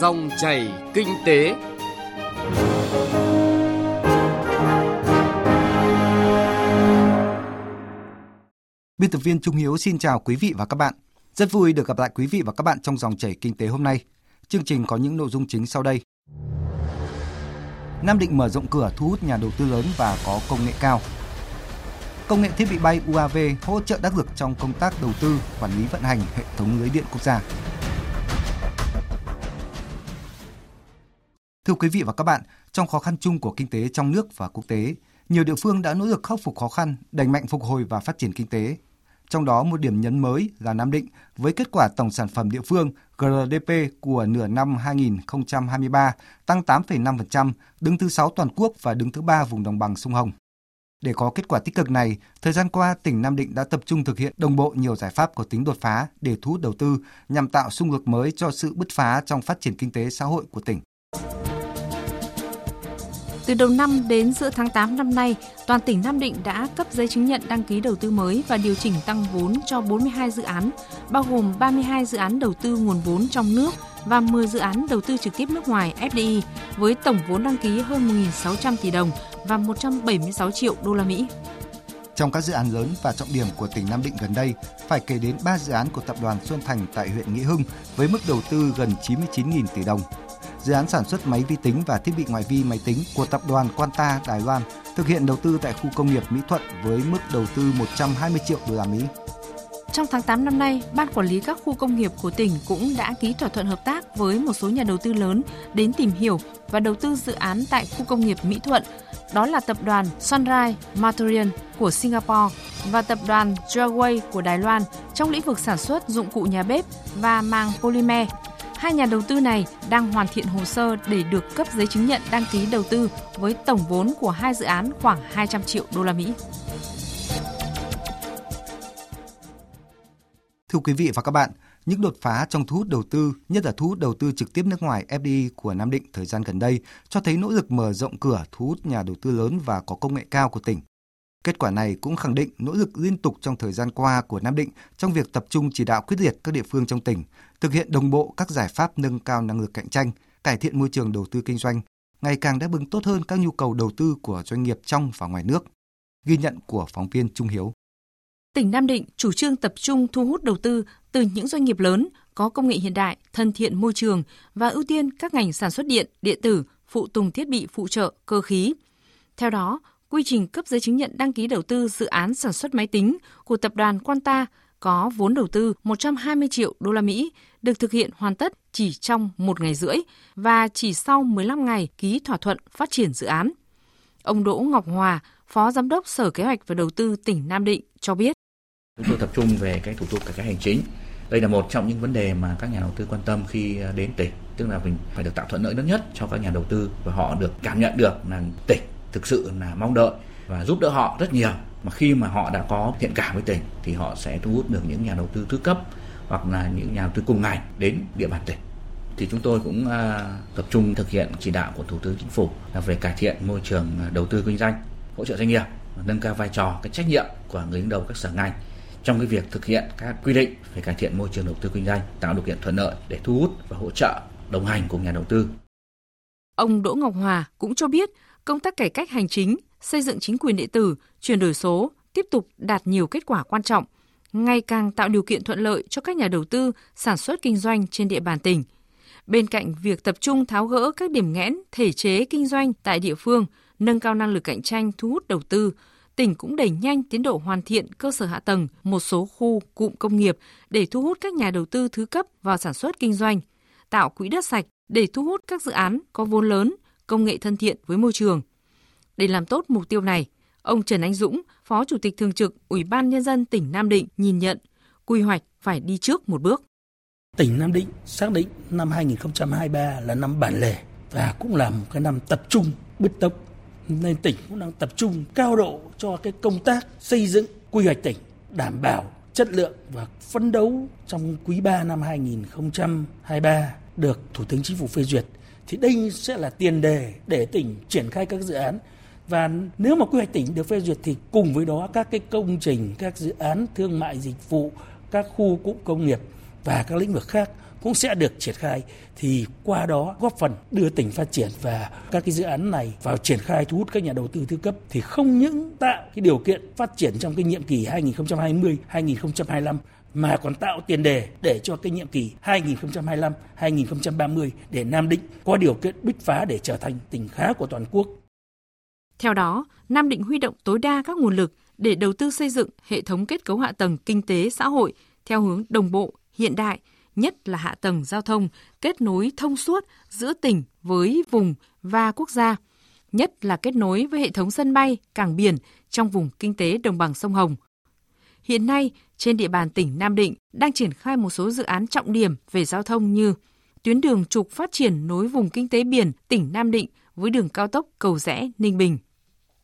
Dòng chảy kinh tế. Biên tập viên Trung Hiếu xin chào quý vị và các bạn. Rất vui được gặp lại quý vị và các bạn trong dòng chảy kinh tế hôm nay. Chương trình có những nội dung chính sau đây. Nam Định mở rộng cửa thu hút nhà đầu tư lớn và có công nghệ cao. Công nghệ thiết bị bay UAV hỗ trợ đắc lực trong công tác đầu tư, quản lý vận hành hệ thống lưới điện quốc gia. Thưa quý vị và các bạn, trong khó khăn chung của kinh tế trong nước và quốc tế, nhiều địa phương đã nỗ lực khắc phục khó khăn, đẩy mạnh phục hồi và phát triển kinh tế. Trong đó một điểm nhấn mới là Nam Định với kết quả tổng sản phẩm địa phương GDP của nửa năm 2023 tăng 8,5%, đứng thứ 6 toàn quốc và đứng thứ 3 vùng đồng bằng sông Hồng. Để có kết quả tích cực này, thời gian qua tỉnh Nam Định đã tập trung thực hiện đồng bộ nhiều giải pháp có tính đột phá để thu hút đầu tư nhằm tạo xung lực mới cho sự bứt phá trong phát triển kinh tế xã hội của tỉnh. Từ đầu năm đến giữa tháng 8 năm nay, toàn tỉnh Nam Định đã cấp giấy chứng nhận đăng ký đầu tư mới và điều chỉnh tăng vốn cho 42 dự án, bao gồm 32 dự án đầu tư nguồn vốn trong nước và 10 dự án đầu tư trực tiếp nước ngoài FDI với tổng vốn đăng ký hơn 1.600 tỷ đồng và 176 triệu đô la Mỹ. Trong các dự án lớn và trọng điểm của tỉnh Nam Định gần đây, phải kể đến 3 dự án của tập đoàn Xuân Thành tại huyện Nghĩa Hưng với mức đầu tư gần 99.000 tỷ đồng, dự án sản xuất máy vi tính và thiết bị ngoại vi máy tính của tập đoàn Quanta Đài Loan thực hiện đầu tư tại khu công nghiệp Mỹ Thuận với mức đầu tư 120 triệu đô la Mỹ. Trong tháng 8 năm nay, Ban Quản lý các khu công nghiệp của tỉnh cũng đã ký thỏa thuận hợp tác với một số nhà đầu tư lớn đến tìm hiểu và đầu tư dự án tại khu công nghiệp Mỹ Thuận. Đó là tập đoàn Sunrise Material của Singapore và tập đoàn Huawei của Đài Loan trong lĩnh vực sản xuất dụng cụ nhà bếp và màng polymer Hai nhà đầu tư này đang hoàn thiện hồ sơ để được cấp giấy chứng nhận đăng ký đầu tư với tổng vốn của hai dự án khoảng 200 triệu đô la Mỹ. Thưa quý vị và các bạn, những đột phá trong thu hút đầu tư, nhất là thu hút đầu tư trực tiếp nước ngoài FDI của Nam Định thời gian gần đây cho thấy nỗ lực mở rộng cửa thu hút nhà đầu tư lớn và có công nghệ cao của tỉnh. Kết quả này cũng khẳng định nỗ lực liên tục trong thời gian qua của Nam Định trong việc tập trung chỉ đạo quyết liệt các địa phương trong tỉnh, thực hiện đồng bộ các giải pháp nâng cao năng lực cạnh tranh, cải thiện môi trường đầu tư kinh doanh, ngày càng đáp ứng tốt hơn các nhu cầu đầu tư của doanh nghiệp trong và ngoài nước. Ghi nhận của phóng viên Trung Hiếu. Tỉnh Nam Định chủ trương tập trung thu hút đầu tư từ những doanh nghiệp lớn có công nghệ hiện đại, thân thiện môi trường và ưu tiên các ngành sản xuất điện, điện tử, phụ tùng thiết bị phụ trợ, cơ khí. Theo đó, quy trình cấp giấy chứng nhận đăng ký đầu tư dự án sản xuất máy tính của tập đoàn Quanta có vốn đầu tư 120 triệu đô la Mỹ được thực hiện hoàn tất chỉ trong một ngày rưỡi và chỉ sau 15 ngày ký thỏa thuận phát triển dự án. Ông Đỗ Ngọc Hòa, Phó Giám đốc Sở Kế hoạch và Đầu tư tỉnh Nam Định cho biết. Chúng tôi tập trung về cái thủ tục cải cách hành chính. Đây là một trong những vấn đề mà các nhà đầu tư quan tâm khi đến tỉnh, tức là mình phải được tạo thuận lợi lớn nhất cho các nhà đầu tư và họ được cảm nhận được là tỉnh thực sự là mong đợi và giúp đỡ họ rất nhiều mà khi mà họ đã có thiện cảm với tỉnh thì họ sẽ thu hút được những nhà đầu tư thứ cấp hoặc là những nhà đầu tư cùng ngành đến địa bàn tỉnh thì chúng tôi cũng à, tập trung thực hiện chỉ đạo của thủ tướng chính phủ là về cải thiện môi trường à, đầu tư kinh doanh, hỗ trợ doanh nghiệp, nâng cao vai trò, cái trách nhiệm của người đứng đầu các sở ngành trong cái việc thực hiện các quy định về cải thiện môi trường đầu tư kinh doanh, tạo điều kiện thuận lợi để thu hút và hỗ trợ đồng hành cùng nhà đầu tư. Ông Đỗ Ngọc Hòa cũng cho biết công tác cải cách hành chính, xây dựng chính quyền điện tử, chuyển đổi số tiếp tục đạt nhiều kết quả quan trọng, ngày càng tạo điều kiện thuận lợi cho các nhà đầu tư sản xuất kinh doanh trên địa bàn tỉnh. Bên cạnh việc tập trung tháo gỡ các điểm nghẽn thể chế kinh doanh tại địa phương, nâng cao năng lực cạnh tranh thu hút đầu tư, tỉnh cũng đẩy nhanh tiến độ hoàn thiện cơ sở hạ tầng một số khu cụm công nghiệp để thu hút các nhà đầu tư thứ cấp vào sản xuất kinh doanh, tạo quỹ đất sạch để thu hút các dự án có vốn lớn, công nghệ thân thiện với môi trường. Để làm tốt mục tiêu này, ông Trần Anh Dũng, Phó Chủ tịch Thường trực Ủy ban Nhân dân tỉnh Nam Định nhìn nhận quy hoạch phải đi trước một bước. Tỉnh Nam Định xác định năm 2023 là năm bản lề và cũng là một cái năm tập trung bứt tốc nên tỉnh cũng đang tập trung cao độ cho cái công tác xây dựng quy hoạch tỉnh đảm bảo chất lượng và phấn đấu trong quý 3 năm 2023 được Thủ tướng Chính phủ phê duyệt thì đây sẽ là tiền đề để tỉnh triển khai các dự án. Và nếu mà quy hoạch tỉnh được phê duyệt thì cùng với đó các cái công trình, các dự án thương mại dịch vụ, các khu cụm công nghiệp và các lĩnh vực khác cũng sẽ được triển khai. Thì qua đó góp phần đưa tỉnh phát triển và các cái dự án này vào triển khai thu hút các nhà đầu tư thứ cấp thì không những tạo cái điều kiện phát triển trong cái nhiệm kỳ 2020-2025 mà còn tạo tiền đề để cho cái nhiệm kỳ 2025-2030 để Nam Định có điều kiện bứt phá để trở thành tỉnh khá của toàn quốc. Theo đó, Nam Định huy động tối đa các nguồn lực để đầu tư xây dựng hệ thống kết cấu hạ tầng kinh tế xã hội theo hướng đồng bộ, hiện đại, nhất là hạ tầng giao thông kết nối thông suốt giữa tỉnh với vùng và quốc gia, nhất là kết nối với hệ thống sân bay, cảng biển trong vùng kinh tế đồng bằng sông Hồng. Hiện nay, trên địa bàn tỉnh Nam Định đang triển khai một số dự án trọng điểm về giao thông như tuyến đường trục phát triển nối vùng kinh tế biển tỉnh Nam Định với đường cao tốc Cầu Rẽ Ninh Bình,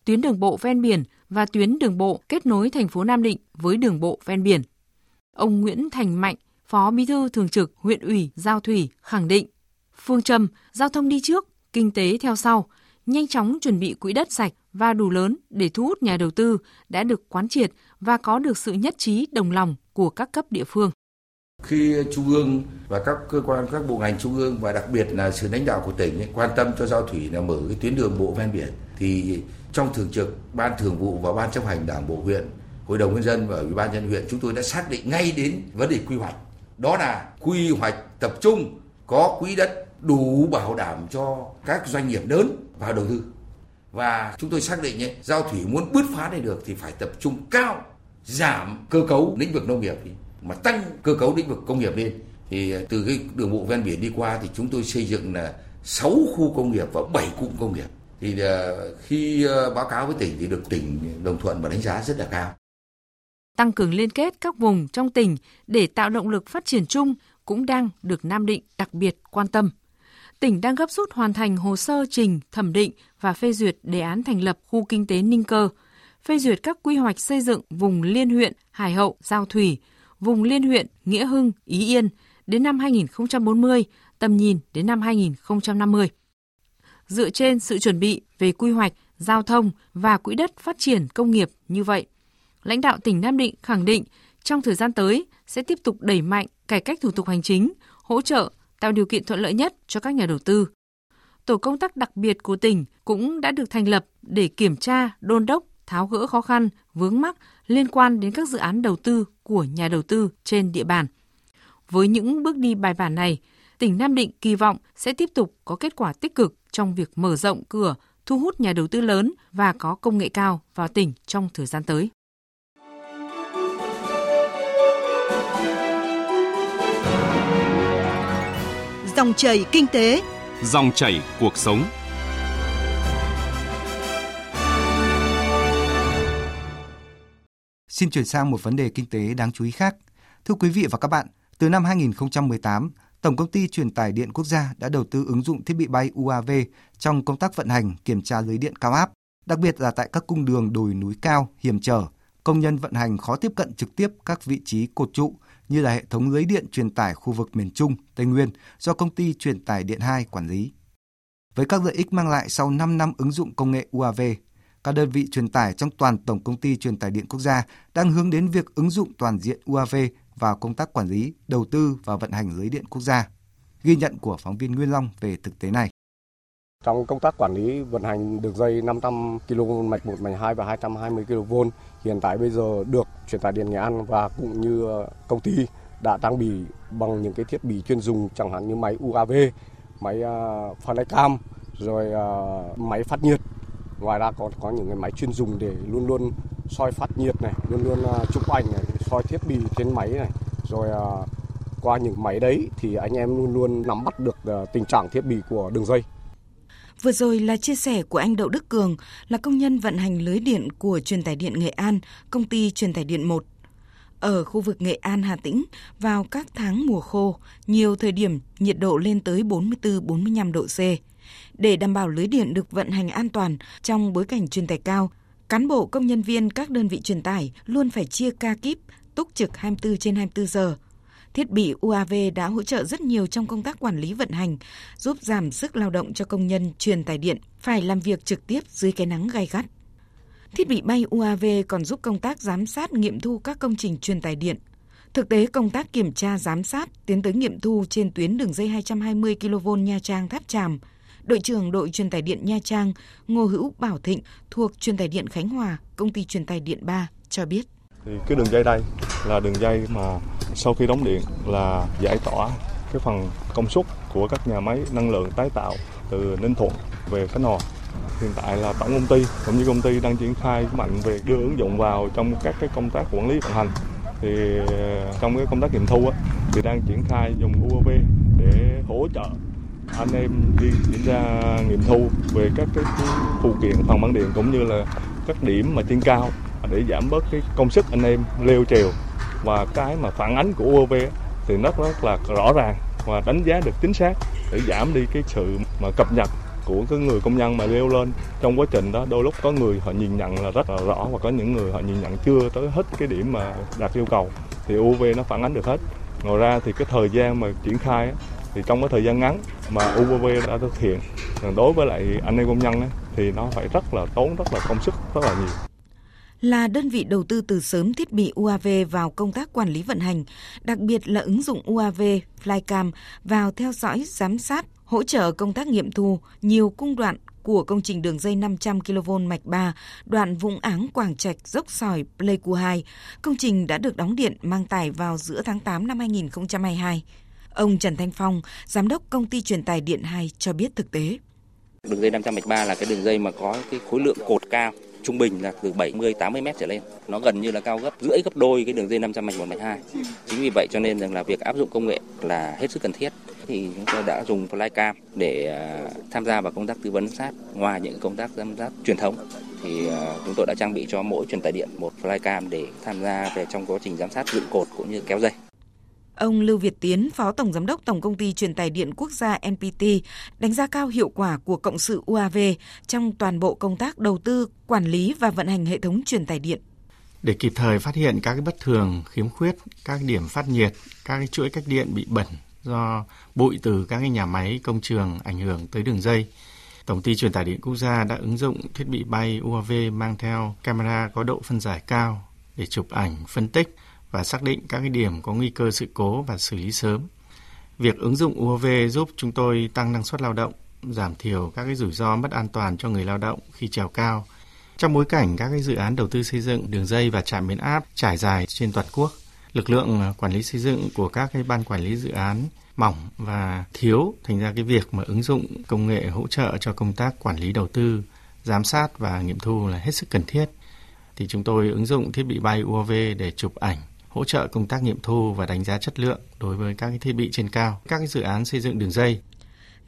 tuyến đường bộ ven biển và tuyến đường bộ kết nối thành phố Nam Định với đường bộ ven biển. Ông Nguyễn Thành Mạnh, Phó Bí thư Thường trực huyện ủy Giao Thủy khẳng định, phương châm giao thông đi trước, kinh tế theo sau, nhanh chóng chuẩn bị quỹ đất sạch và đủ lớn để thu hút nhà đầu tư đã được quán triệt và có được sự nhất trí đồng lòng của các cấp địa phương. Khi Trung ương và các cơ quan, các bộ ngành Trung ương và đặc biệt là sự lãnh đạo của tỉnh ấy, quan tâm cho giao thủy là mở cái tuyến đường bộ ven biển thì trong thường trực ban thường vụ và ban chấp hành đảng bộ huyện hội đồng nhân dân và ủy ban nhân huyện chúng tôi đã xác định ngay đến vấn đề quy hoạch đó là quy hoạch tập trung có quỹ đất đủ bảo đảm cho các doanh nghiệp lớn vào đầu tư và chúng tôi xác định ấy, giao thủy muốn bứt phá này được thì phải tập trung cao giảm cơ cấu lĩnh vực nông nghiệp đi mà tăng cơ cấu lĩnh vực công nghiệp lên thì ờ, từ cái đường bộ ven biển đi qua thì chúng tôi xây dựng là 6 khu công nghiệp và 7 cụm công nghiệp thì ờ, khi ờ, báo cáo với tỉnh thì được tỉnh đồng thuận và đánh giá rất là cao. Tăng cường liên kết các vùng trong tỉnh để tạo động lực phát triển chung cũng đang được Nam Định đặc biệt quan tâm. Tỉnh đang gấp rút hoàn thành hồ sơ trình, thẩm định và phê duyệt đề án thành lập khu kinh tế Ninh Cơ, phê duyệt các quy hoạch xây dựng vùng liên huyện Hải Hậu, Giao Thủy, vùng liên huyện Nghĩa Hưng, Ý Yên đến năm 2040, tầm nhìn đến năm 2050 dựa trên sự chuẩn bị về quy hoạch, giao thông và quỹ đất phát triển công nghiệp như vậy. Lãnh đạo tỉnh Nam Định khẳng định trong thời gian tới sẽ tiếp tục đẩy mạnh cải cách thủ tục hành chính, hỗ trợ, tạo điều kiện thuận lợi nhất cho các nhà đầu tư. Tổ công tác đặc biệt của tỉnh cũng đã được thành lập để kiểm tra, đôn đốc, tháo gỡ khó khăn, vướng mắc liên quan đến các dự án đầu tư của nhà đầu tư trên địa bàn. Với những bước đi bài bản này, tỉnh Nam Định kỳ vọng sẽ tiếp tục có kết quả tích cực trong việc mở rộng cửa, thu hút nhà đầu tư lớn và có công nghệ cao vào tỉnh trong thời gian tới. Dòng chảy kinh tế, dòng chảy cuộc sống. Xin chuyển sang một vấn đề kinh tế đáng chú ý khác. Thưa quý vị và các bạn, từ năm 2018, Tổng công ty truyền tải điện quốc gia đã đầu tư ứng dụng thiết bị bay UAV trong công tác vận hành kiểm tra lưới điện cao áp, đặc biệt là tại các cung đường đồi núi cao, hiểm trở. Công nhân vận hành khó tiếp cận trực tiếp các vị trí cột trụ như là hệ thống lưới điện truyền tải khu vực miền Trung, Tây Nguyên do công ty truyền tải điện 2 quản lý. Với các lợi ích mang lại sau 5 năm ứng dụng công nghệ UAV, các đơn vị truyền tải trong toàn Tổng công ty truyền tải điện quốc gia đang hướng đến việc ứng dụng toàn diện UAV vào công tác quản lý, đầu tư và vận hành lưới điện quốc gia. Ghi nhận của phóng viên Nguyên Long về thực tế này. Trong công tác quản lý vận hành đường dây 500 kV mạch 1, mạch 2 và 220 kV, hiện tại bây giờ được truyền tải điện Nghệ An và cũng như ờ, công ty đã trang bị bằng những cái thiết bị chuyên dùng chẳng hạn như máy UAV, máy ờ, uh, flycam, rồi uh, máy phát nhiệt. Ngoài ra còn có những cái máy chuyên dùng để luôn luôn soi phát nhiệt này, luôn luôn uh, chụp ảnh này, soi thiết bị trên máy này, rồi uh, qua những máy đấy thì anh em luôn luôn nắm bắt được uh, tình trạng thiết bị của đường dây. Vừa rồi là chia sẻ của anh Đậu Đức Cường, là công nhân vận hành lưới điện của truyền tải điện Nghệ An, công ty truyền tải điện 1. Ở khu vực Nghệ An Hà Tĩnh, vào các tháng mùa khô, nhiều thời điểm nhiệt độ lên tới 44-45 độ C. Để đảm bảo lưới điện được vận hành an toàn trong bối cảnh truyền tải cao, cán bộ công nhân viên các đơn vị truyền tải luôn phải chia ca kíp, túc trực 24 trên 24 giờ, Thiết bị UAV đã hỗ trợ rất nhiều trong công tác quản lý vận hành, giúp giảm sức lao động cho công nhân truyền tải điện phải làm việc trực tiếp dưới cái nắng gay gắt. Thiết bị bay UAV còn giúp công tác giám sát nghiệm thu các công trình truyền tải điện. Thực tế công tác kiểm tra giám sát tiến tới nghiệm thu trên tuyến đường dây 220 kV Nha Trang Tháp Tràm, đội trưởng đội truyền tải điện Nha Trang Ngô Hữu Bảo Thịnh thuộc truyền tải điện Khánh Hòa, công ty truyền tải điện 3 cho biết. Thì cái đường dây đây là đường dây mà sau khi đóng điện là giải tỏa cái phần công suất của các nhà máy năng lượng tái tạo từ Ninh Thuận về Khánh Hòa. Hiện tại là tổng công ty cũng như công ty đang triển khai mạnh về đưa ứng dụng vào trong các cái công tác quản lý vận hành. Thì ờ, trong cái công tác nghiệm thu á, thì đang triển khai dùng UAV để hỗ trợ anh em đi kiểm tra nghiệm thu về các cái, cái phụ kiện phần bán điện cũng như là các điểm mà trên cao để giảm bớt cái công sức anh em leo trèo và cái mà phản ánh của UAV thì nó rất là rõ ràng và đánh giá được chính xác để giảm đi cái sự mà cập nhật của cái người công nhân mà leo lên. Trong quá trình đó, đôi lúc có người họ nhìn nhận là rất là rõ và có những người họ nhìn nhận chưa tới hết cái điểm mà đạt yêu cầu, thì UV nó phản ánh được hết. Ngoài ra thì cái thời gian mà triển khai thì trong cái thời gian ngắn mà UV đã thực hiện đối với lại anh em công nhân thì nó phải rất là tốn, rất là công sức, rất là nhiều là đơn vị đầu tư từ sớm thiết bị UAV vào công tác quản lý vận hành, đặc biệt là ứng dụng UAV Flycam vào theo dõi, giám sát, hỗ trợ công tác nghiệm thu nhiều cung đoạn của công trình đường dây 500 kV mạch 3, đoạn Vũng Áng Quảng Trạch dốc sỏi Pleiku 2. Công trình đã được đóng điện mang tải vào giữa tháng 8 năm 2022. Ông Trần Thanh Phong, giám đốc công ty truyền tải điện 2 cho biết thực tế. Đường dây 500 mạch 3 là cái đường dây mà có cái khối lượng cột cao, trung bình là từ 70 80 mét trở lên. Nó gần như là cao gấp rưỡi gấp đôi cái đường dây 500 mạch 1 mạch 2. Chính vì vậy cho nên rằng là việc áp dụng công nghệ là hết sức cần thiết. Thì chúng tôi đã dùng flycam để à, tham gia vào công tác tư vấn sát ngoài những công tác giám sát truyền thống thì à, chúng tôi đã trang bị cho mỗi truyền tải điện một flycam để tham gia về trong quá trình giám sát dựng cột cũng như kéo dây. Ông Lưu Việt Tiến, Phó Tổng Giám đốc Tổng Công ty Truyền tải Điện Quốc gia NPT, đánh giá cao hiệu quả của cộng sự UAV trong toàn bộ công tác đầu tư, quản lý và vận hành hệ thống truyền tải điện. Để kịp thời phát hiện các bất thường, khiếm khuyết, các điểm phát nhiệt, các chuỗi cách điện bị bẩn do bụi từ các nhà máy, công trường ảnh hưởng tới đường dây, Tổng ty Truyền tải điện quốc gia đã ứng dụng thiết bị bay UAV mang theo camera có độ phân giải cao để chụp ảnh, phân tích và xác định các cái điểm có nguy cơ sự cố và xử lý sớm. Việc ứng dụng UAV giúp chúng tôi tăng năng suất lao động, giảm thiểu các cái rủi ro mất an toàn cho người lao động khi trèo cao. Trong bối cảnh các cái dự án đầu tư xây dựng đường dây và trạm biến áp trải dài trên toàn quốc, lực lượng quản lý xây dựng của các cái ban quản lý dự án mỏng và thiếu, thành ra cái việc mà ứng dụng công nghệ hỗ trợ cho công tác quản lý đầu tư, giám sát và nghiệm thu là hết sức cần thiết. Thì chúng tôi ứng dụng thiết bị bay UAV để chụp ảnh hỗ trợ công tác nghiệm thu và đánh giá chất lượng đối với các thiết bị trên cao, các dự án xây dựng đường dây.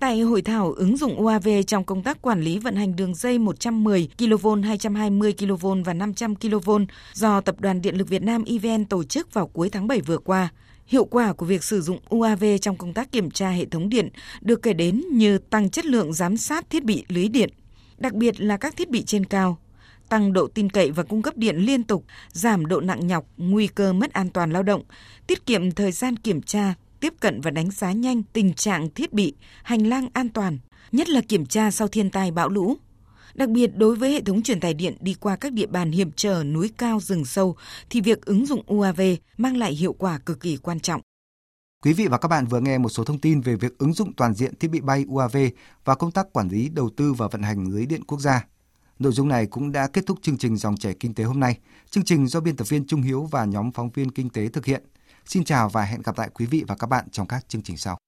Tại hội thảo ứng dụng UAV trong công tác quản lý vận hành đường dây 110 kV, 220 kV và 500 kV do Tập đoàn Điện lực Việt Nam EVN tổ chức vào cuối tháng 7 vừa qua, hiệu quả của việc sử dụng UAV trong công tác kiểm tra hệ thống điện được kể đến như tăng chất lượng giám sát thiết bị lưới điện, đặc biệt là các thiết bị trên cao, tăng độ tin cậy và cung cấp điện liên tục, giảm độ nặng nhọc, nguy cơ mất an toàn lao động, tiết kiệm thời gian kiểm tra, tiếp cận và đánh giá nhanh tình trạng thiết bị, hành lang an toàn, nhất là kiểm tra sau thiên tai bão lũ. Đặc biệt đối với hệ thống truyền tải điện đi qua các địa bàn hiểm trở, núi cao, rừng sâu thì việc ứng dụng UAV mang lại hiệu quả cực kỳ quan trọng. Quý vị và các bạn vừa nghe một số thông tin về việc ứng dụng toàn diện thiết bị bay UAV và công tác quản lý đầu tư và vận hành lưới điện quốc gia. Nội dung này cũng đã kết thúc chương trình Dòng chảy kinh tế hôm nay. Chương trình do biên tập viên Trung Hiếu và nhóm phóng viên kinh tế thực hiện. Xin chào và hẹn gặp lại quý vị và các bạn trong các chương trình sau.